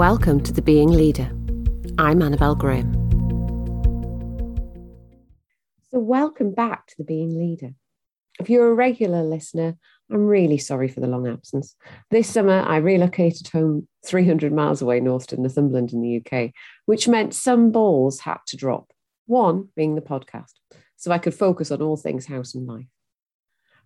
Welcome to The Being Leader. I'm Annabel Graham. So, welcome back to The Being Leader. If you're a regular listener, I'm really sorry for the long absence. This summer, I relocated home 300 miles away north to Northumberland in the UK, which meant some balls had to drop, one being the podcast, so I could focus on all things house and life.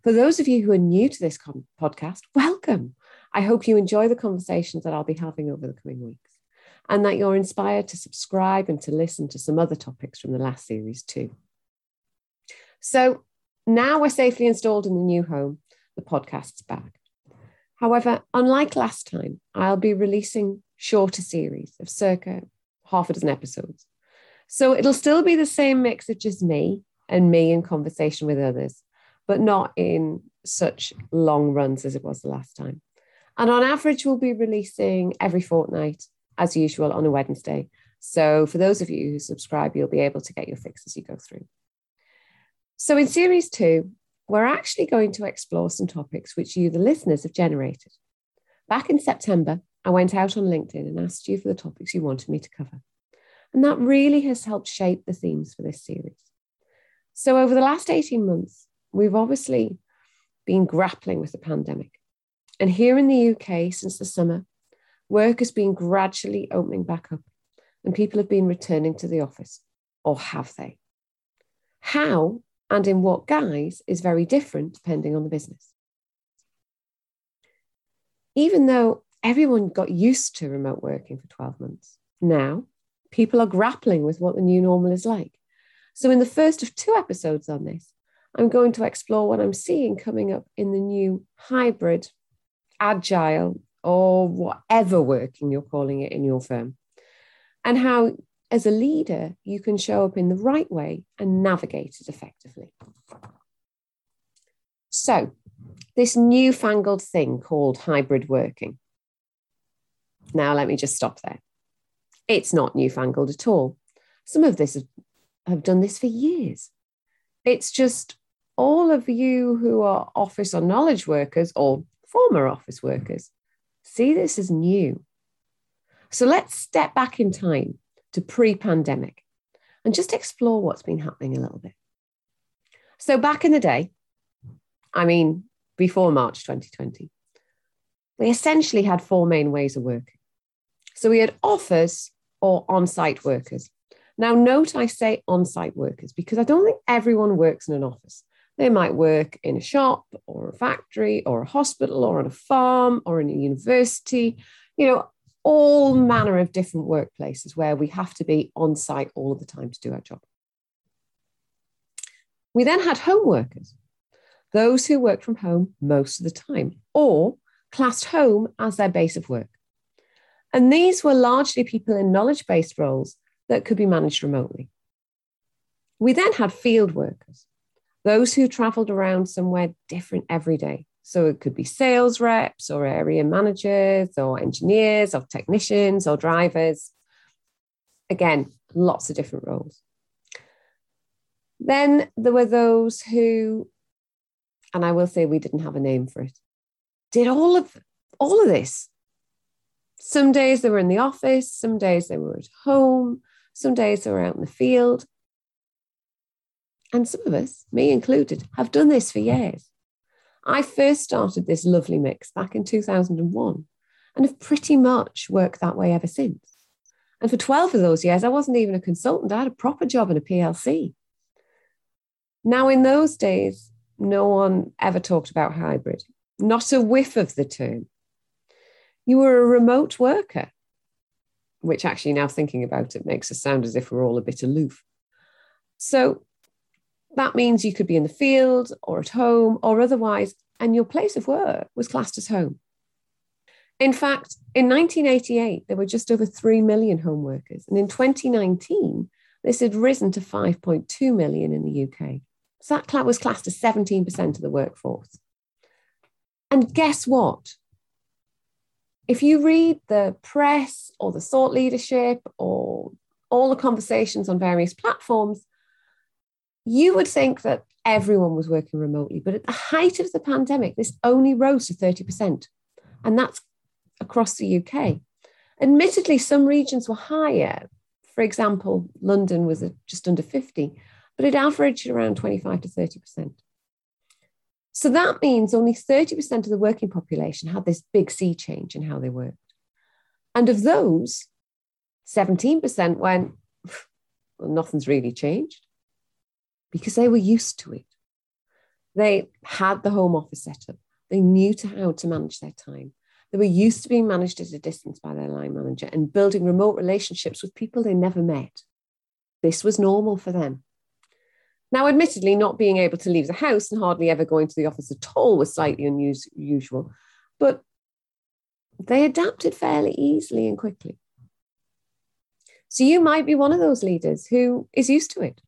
For those of you who are new to this podcast, welcome. I hope you enjoy the conversations that I'll be having over the coming weeks and that you're inspired to subscribe and to listen to some other topics from the last series too. So now we're safely installed in the new home, the podcast's back. However, unlike last time, I'll be releasing shorter series of circa half a dozen episodes. So it'll still be the same mix of just me and me in conversation with others, but not in such long runs as it was the last time. And on average, we'll be releasing every fortnight, as usual, on a Wednesday. So for those of you who subscribe, you'll be able to get your fix as you go through. So in series two, we're actually going to explore some topics which you, the listeners, have generated. Back in September, I went out on LinkedIn and asked you for the topics you wanted me to cover. And that really has helped shape the themes for this series. So, over the last 18 months, we've obviously been grappling with the pandemic. And here in the UK, since the summer, work has been gradually opening back up and people have been returning to the office, or have they? How and in what guise is very different depending on the business. Even though everyone got used to remote working for 12 months, now people are grappling with what the new normal is like. So, in the first of two episodes on this, I'm going to explore what I'm seeing coming up in the new hybrid agile, or whatever working you're calling it in your firm, and how, as a leader, you can show up in the right way and navigate it effectively. So, this newfangled thing called hybrid working. Now, let me just stop there. It's not newfangled at all. Some of this have done this for years. It's just all of you who are office or knowledge workers or former office workers see this as new. So let's step back in time to pre pandemic and just explore what's been happening a little bit. So, back in the day, I mean, before March 2020, we essentially had four main ways of working. So, we had office or on site workers. Now, note I say on site workers because I don't think everyone works in an office. They might work in a shop or a factory or a hospital or on a farm or in a university, you know, all manner of different workplaces where we have to be on site all of the time to do our job. We then had home workers, those who worked from home most of the time or classed home as their base of work. And these were largely people in knowledge based roles that could be managed remotely. We then had field workers, those who traveled around somewhere different every day. So it could be sales reps or area managers or engineers or technicians or drivers. Again, lots of different roles. Then there were those who, and I will say we didn't have a name for it, did all of all of this. Some days they were in the office, some days they were at home, some days they were out in the field. And some of us, me included, have done this for years. I first started this lovely mix back in 2001 and have pretty much worked that way ever since. And for 12 of those years, I wasn't even a consultant, I had a proper job in a PLC. Now, in those days, no one ever talked about hybrid, not a whiff of the term. You were a remote worker, which actually, now thinking about it, makes us sound as if we're all a bit aloof. So, that means you could be in the field or at home or otherwise, and your place of work was classed as home. In fact, in 1988, there were just over 3 million home workers. And in 2019, this had risen to 5.2 million in the UK. So that was classed as 17% of the workforce. And guess what? If you read the press or the thought leadership or all the conversations on various platforms, you would think that everyone was working remotely, but at the height of the pandemic, this only rose to 30%. And that's across the UK. Admittedly, some regions were higher. For example, London was just under 50, but it averaged around 25 to 30%. So that means only 30% of the working population had this big sea change in how they worked. And of those, 17% went, well, nothing's really changed because they were used to it. They had the home office set up. They knew to how to manage their time. They were used to being managed at a distance by their line manager and building remote relationships with people they never met. This was normal for them. Now, admittedly, not being able to leave the house and hardly ever going to the office at all was slightly unusual, but they adapted fairly easily and quickly. So you might be one of those leaders who is used to it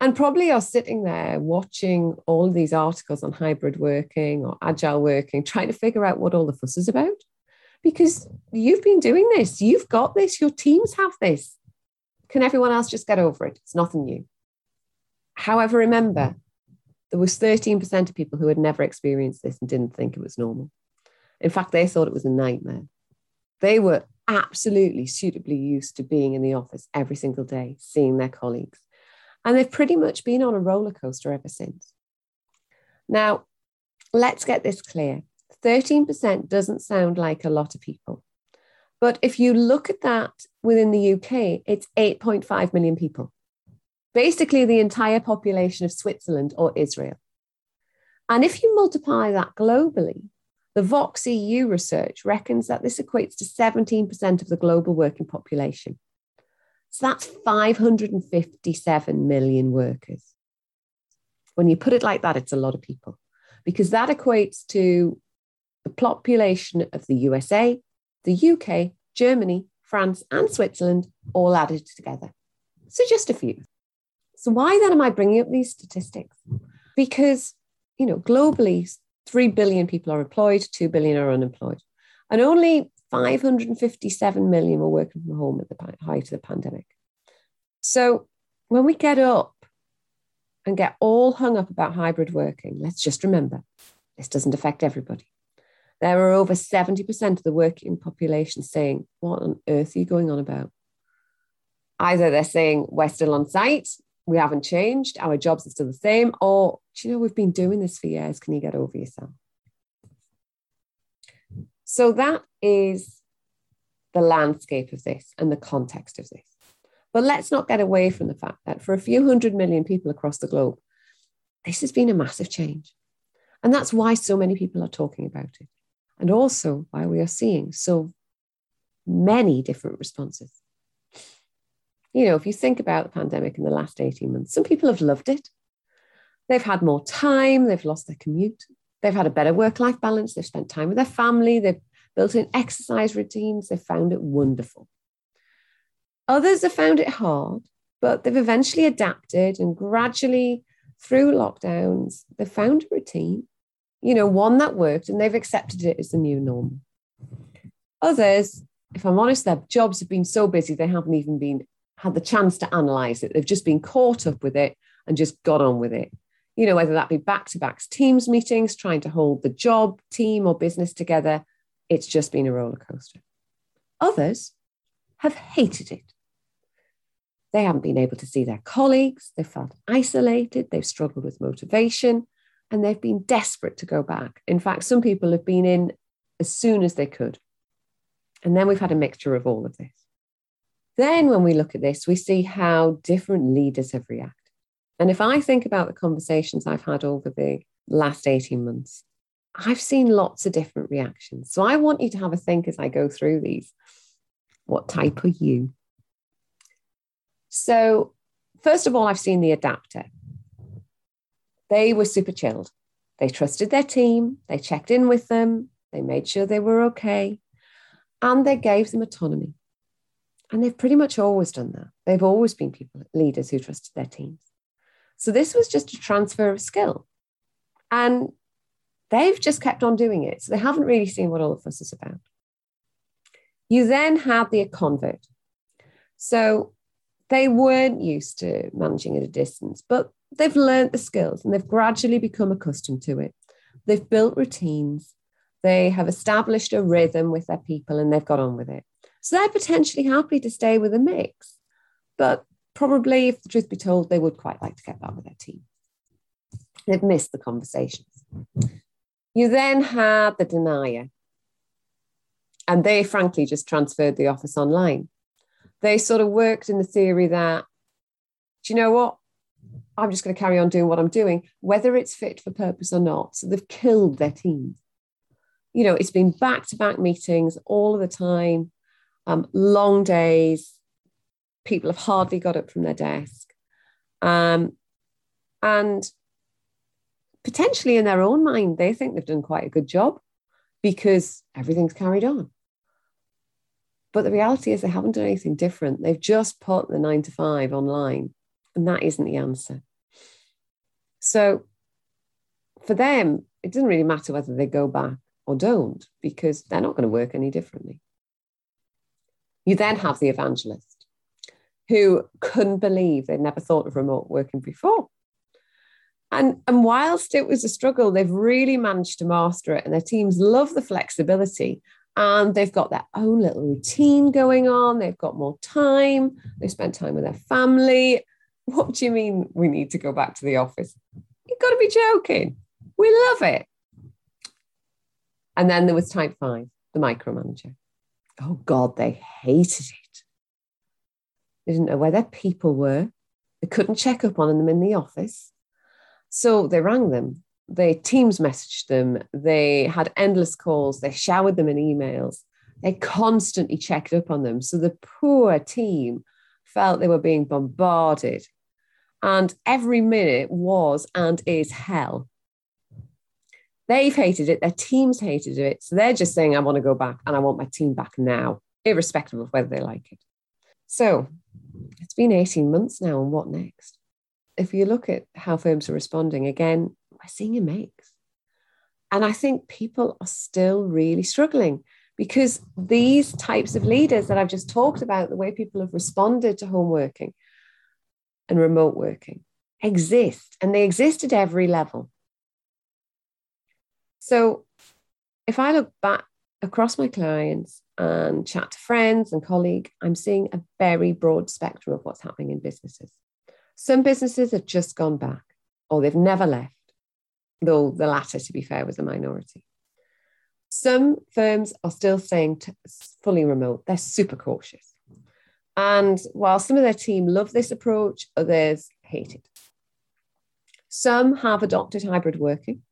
and probably are sitting there watching all these articles on hybrid working or agile working, trying to figure out what all the fuss is about. Because you've been doing this, you've got this, your teams have this. Can everyone else just get over it? It's nothing new. However, remember, there was 13% of people who had never experienced this and didn't think it was normal. In fact, they thought it was a nightmare. They were absolutely suitably used to being in the office every single day, seeing their colleagues. And they've pretty much been on a roller coaster ever since. Now, let's get this clear 13% doesn't sound like a lot of people. But if you look at that within the UK, it's 8.5 million people, basically the entire population of Switzerland or Israel. And if you multiply that globally, the Vox EU research reckons that this equates to 17% of the global working population. So that's 557 million workers. When you put it like that, it's a lot of people because that equates to the population of the USA, the UK, Germany, France, and Switzerland all added together. So just a few. So why then am I bringing up these statistics? Because, you know, globally, 3 billion people are employed, 2 billion are unemployed. And only 557 million were working from home at the height of the pandemic. So when we get up and get all hung up about hybrid working, let's just remember this doesn't affect everybody. There are over 70% of the working population saying, What on earth are you going on about? Either they're saying, We're still on site, we haven't changed, our jobs are still the same, or, Do you know, we've been doing this for years. Can you get over yourself? So that is the landscape of this and the context of this. But let's not get away from the fact that for a few hundred million people across the globe, this has been a massive change. And that's why so many people are talking about it. And also why we are seeing so many different responses. You know, if you think about the pandemic in the last 18 months, some people have loved it. They've had more time, they've lost their commute, they've had a better work life balance, they've spent time with their family, they've built in exercise routines, they've found it wonderful. Others have found it hard, but they've eventually adapted and gradually through lockdowns, they've found a routine, you know, one that worked and they've accepted it as the new norm. Others, if I'm honest, their jobs have been so busy they haven't even been had the chance to analyze it. They've just been caught up with it and just got on with it you know, whether that be back to back teams meetings, trying to hold the job, team, or business together, it's just been a roller coaster. Others have hated it. They haven't been able to see their colleagues, they've felt isolated, they've struggled with motivation, and they've been desperate to go back. In fact, some people have been in as soon as they could. And then we've had a mixture of all of this. Then, when we look at this, we see how different leaders have reacted. And if I think about the conversations I've had over the last 18 months, I've seen lots of different reactions. So I want you to have a think as I go through these. What type are you? So, first of all, I've seen the adapter. They were super chilled. They trusted their team, they checked in with them, they made sure they were okay, and they gave them autonomy. And they've pretty much always done that. They've always been people, leaders who trusted their teams. So this was just a transfer of skill. And they've just kept on doing it. So they haven't really seen what all of this is about. You then have the convert. So they weren't used to managing at a distance, but they've learned the skills and they've gradually become accustomed to it. They've built routines. They have established a rhythm with their people and they've got on with it. So they're potentially happy to stay with a mix, but probably, if the truth be told, they would quite like to get back with their team. They've missed the conversations. You then had the denier, and they frankly just transferred the office online. They sort of worked in the theory that, do you know what? I'm just going to carry on doing what I'm doing, whether it's fit for purpose or not. So they've killed their team. You know, it's been back to back meetings all of the time, um, long days. People have hardly got up from their desk. Um, and potentially in their own mind, they think they've done quite a good job because everything's carried on. But the reality is, they haven't done anything different. They've just put the nine to five online, and that isn't the answer. So for them, it doesn't really matter whether they go back or don't, because they're not going to work any differently. You then have the evangelist who couldn't believe they'd never thought of remote working before. And, and whilst it was a struggle, they've really managed to master it, and their teams love the flexibility. And they've got their own little routine going on. They've got more time. They spend time with their family. What do you mean we need to go back to the office? You've got to be joking. We love it. And then there was type five, the micromanager. Oh God, they hated it. They didn't know where their people were. They couldn't check up on them in the office. So they rang them. They Teams messaged them. They had endless calls. They showered them in emails. They constantly checked up on them. So the poor team felt they were being bombarded and every minute was and is hell. They've hated it, their teams hated it. So they're just saying, I want to go back and I want my team back now, irrespective of whether they like it. So it's been 18 months now, and what next? If you look at how firms are responding, again, we're seeing a mix. And I think people are still really struggling because these types of leaders that I've just talked about, the way people have responded to home working, and remote working exist, and they exist at every level. So if I look back across my clients and chat to friends and colleagues, I'm seeing a very broad spectrum of what's happening in businesses. Some businesses have just gone back or they've never left, though the latter, to be fair, was a minority. Some firms are still staying fully remote. They're super cautious. And while some of their team love this approach, others hate it. Some have adopted hybrid working.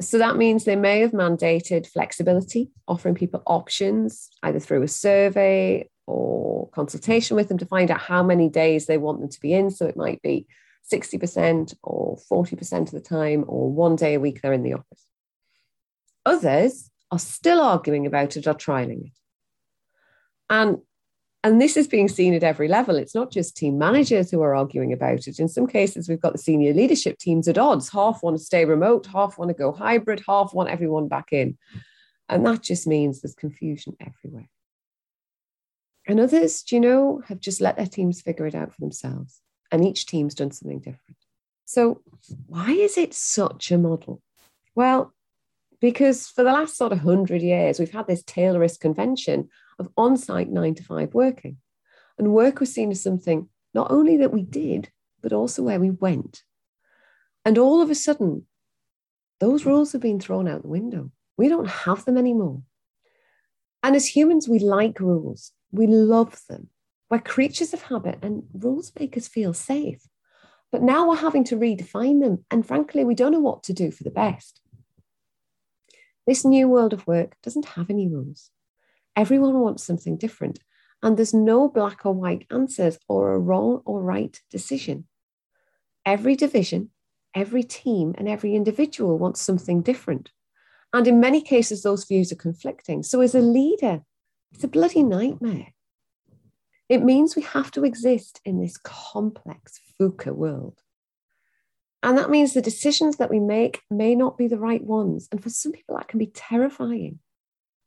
So that means they may have mandated flexibility, offering people options either through a survey or consultation with them to find out how many days they want them to be in. So it might be 60% or 40% of the time, or one day a week they're in the office. Others are still arguing about it or trialing it. And and this is being seen at every level. It's not just team managers who are arguing about it. In some cases, we've got the senior leadership teams at odds. Half want to stay remote, half want to go hybrid, half want everyone back in. And that just means there's confusion everywhere. And others, do you know, have just let their teams figure it out for themselves. And each team's done something different. So, why is it such a model? Well, because for the last sort of 100 years, we've had this Taylorist convention of on site nine to five working. And work was seen as something not only that we did, but also where we went. And all of a sudden, those rules have been thrown out the window. We don't have them anymore. And as humans, we like rules, we love them. We're creatures of habit, and rules make us feel safe. But now we're having to redefine them. And frankly, we don't know what to do for the best. This new world of work doesn't have any rules. Everyone wants something different. And there's no black or white answers or a wrong or right decision. Every division, every team, and every individual wants something different. And in many cases, those views are conflicting. So, as a leader, it's a bloody nightmare. It means we have to exist in this complex VUCA world. And that means the decisions that we make may not be the right ones. And for some people, that can be terrifying.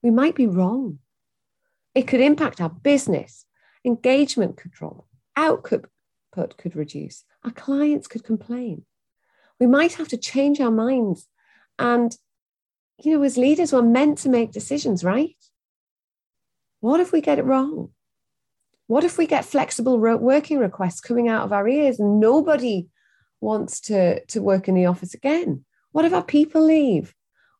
We might be wrong. It could impact our business. Engagement could drop. Output could reduce. Our clients could complain. We might have to change our minds. And, you know, as leaders, we're meant to make decisions, right? What if we get it wrong? What if we get flexible working requests coming out of our ears and nobody wants to, to work in the office again? What if our people leave?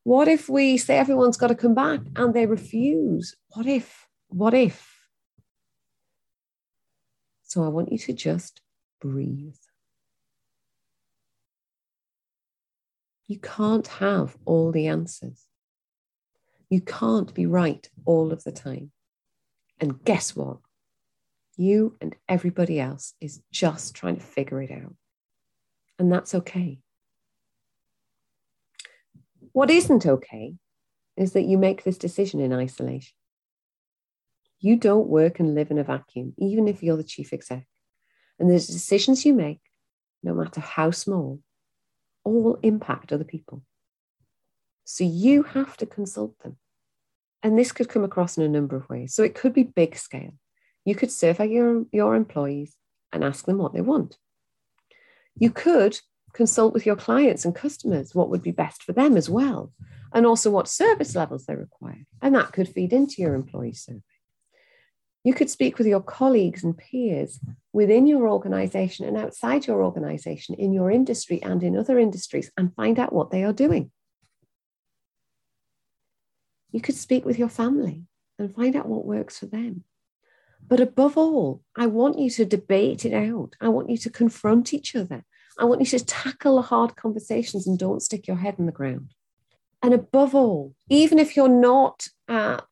What if we say everyone's got to come back and they refuse? What if? What if? So I want you to just breathe. You can't have all the answers. You can't be right all of the time. And guess what? You and everybody else is just trying to figure it out. And that's okay. What isn't okay is that you make this decision in isolation. You don't work and live in a vacuum, even if you're the chief exec. And the decisions you make, no matter how small, all impact other people. So you have to consult them. And this could come across in a number of ways. So it could be big scale. You could survey your, your employees and ask them what they want. You could consult with your clients and customers what would be best for them as well, and also what service levels they require. And that could feed into your employee survey. You could speak with your colleagues and peers within your organization and outside your organization, in your industry and in other industries, and find out what they are doing. You could speak with your family and find out what works for them. But above all, I want you to debate it out. I want you to confront each other. I want you to tackle the hard conversations and don't stick your head in the ground. And above all, even if you're not at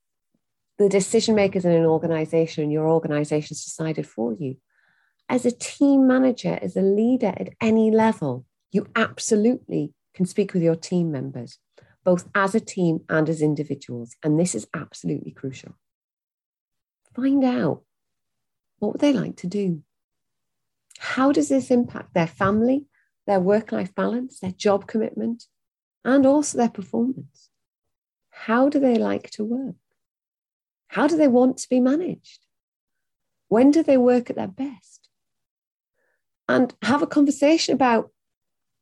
the decision makers in an organization your has decided for you. As a team manager, as a leader at any level, you absolutely can speak with your team members, both as a team and as individuals. And this is absolutely crucial. Find out what would they like to do? How does this impact their family, their work life balance, their job commitment, and also their performance? How do they like to work? How do they want to be managed? When do they work at their best? And have a conversation about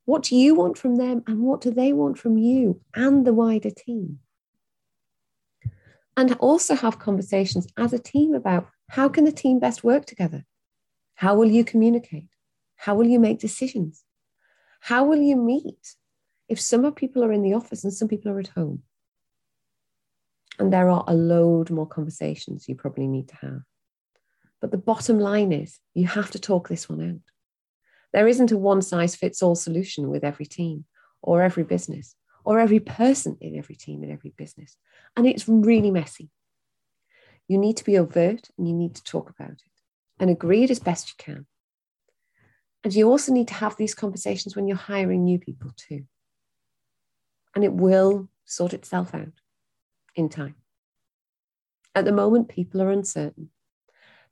what do you want from them and what do they want from you and the wider team? And also have conversations as a team about how can the team best work together? How will you communicate? How will you make decisions? How will you meet if some people are in the office and some people are at home? And there are a load more conversations you probably need to have. But the bottom line is you have to talk this one out. There isn't a one size fits all solution with every team or every business or every person in every team in every business. And it's really messy. You need to be overt and you need to talk about it and agree it as best you can. And you also need to have these conversations when you're hiring new people too. And it will sort itself out in time. At the moment, people are uncertain.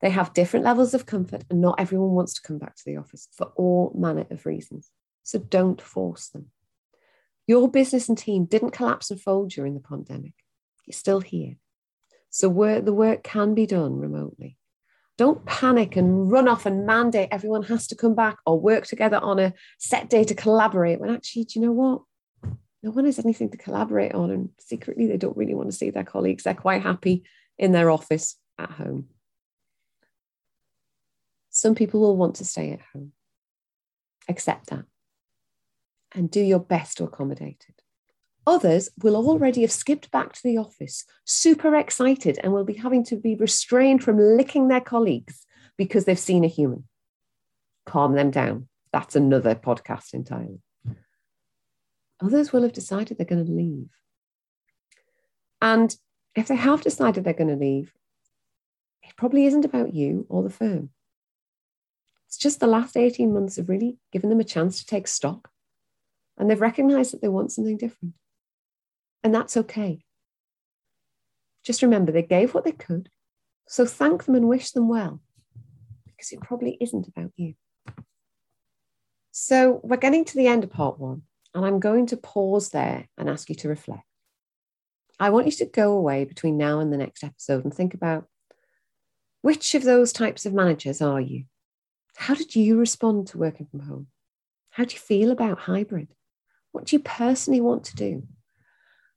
They have different levels of comfort, and not everyone wants to come back to the office for all manner of reasons. So don't force them. Your business and team didn't collapse and fold during the pandemic. You're still here. So work, the work can be done remotely. Don't panic and run off and mandate everyone has to come back or work together on a set day to collaborate when actually, do you know what? No one has anything to collaborate on. And secretly, they don't really want to see their colleagues. They're quite happy in their office at home. Some people will want to stay at home. Accept that and do your best to accommodate it. Others will already have skipped back to the office, super excited, and will be having to be restrained from licking their colleagues because they've seen a human. Calm them down. That's another podcast entirely. Others will have decided they're going to leave. And if they have decided they're going to leave, it probably isn't about you or the firm. It's just the last 18 months have really given them a chance to take stock and they've recognized that they want something different. And that's okay. Just remember, they gave what they could. So thank them and wish them well because it probably isn't about you. So we're getting to the end of part one. And I'm going to pause there and ask you to reflect. I want you to go away between now and the next episode and think about which of those types of managers are you? How did you respond to working from home? How do you feel about hybrid? What do you personally want to do?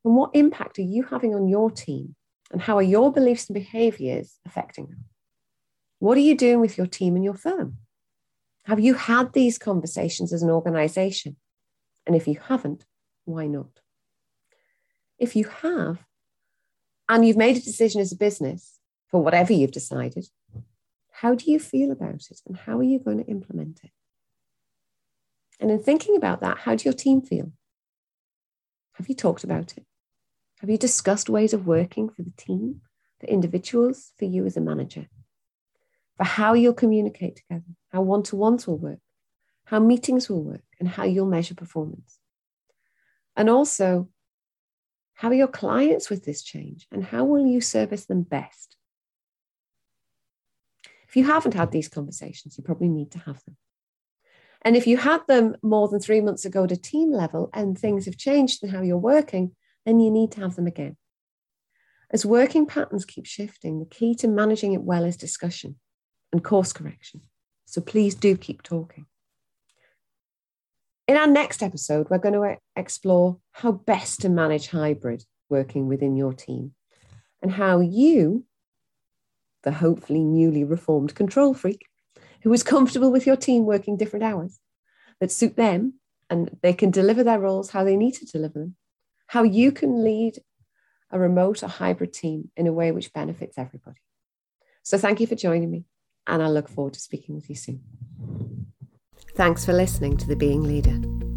And what impact are you having on your team And how are your beliefs and behaviors affecting them? What are you doing with your team and your firm? Have you had these conversations as an organization? And if you haven't, why not? If you have, and you've made a decision as a business for whatever you've decided, how do you feel about it and how are you going to implement it? And in thinking about that, how do your team feel? Have you talked about it? Have you discussed ways of working for the team, for individuals, for you as a manager? For how you'll communicate together, how one to ones will work, how meetings will work, and how you'll measure performance. And also, how are your clients with this change and how will you service them best? If you haven't had these conversations, you probably need to have them. And if you had them more than three months ago at a team level and things have changed in how you're working, then you need to have them again. As working patterns keep shifting, the key to managing it well is discussion and course correction. So please do keep talking. In our next episode, we're going to uh, explore how best to manage hybrid working within your team and how you, the hopefully newly reformed control freak, who is comfortable with your team working different hours that suit them and they can deliver their roles how they need to deliver them, how you can lead a remote or hybrid team in a way which benefits everybody. So, thank you for joining me, and I look forward to speaking with you soon. Thanks for listening to The Being Leader.